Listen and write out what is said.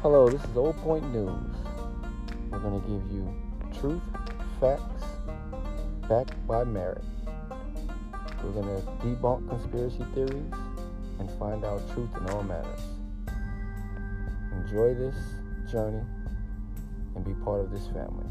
Hello, this is Old Point News. We're going to give you truth, facts, backed by merit. We're going to debunk conspiracy theories and find out truth in all matters. Enjoy this journey and be part of this family.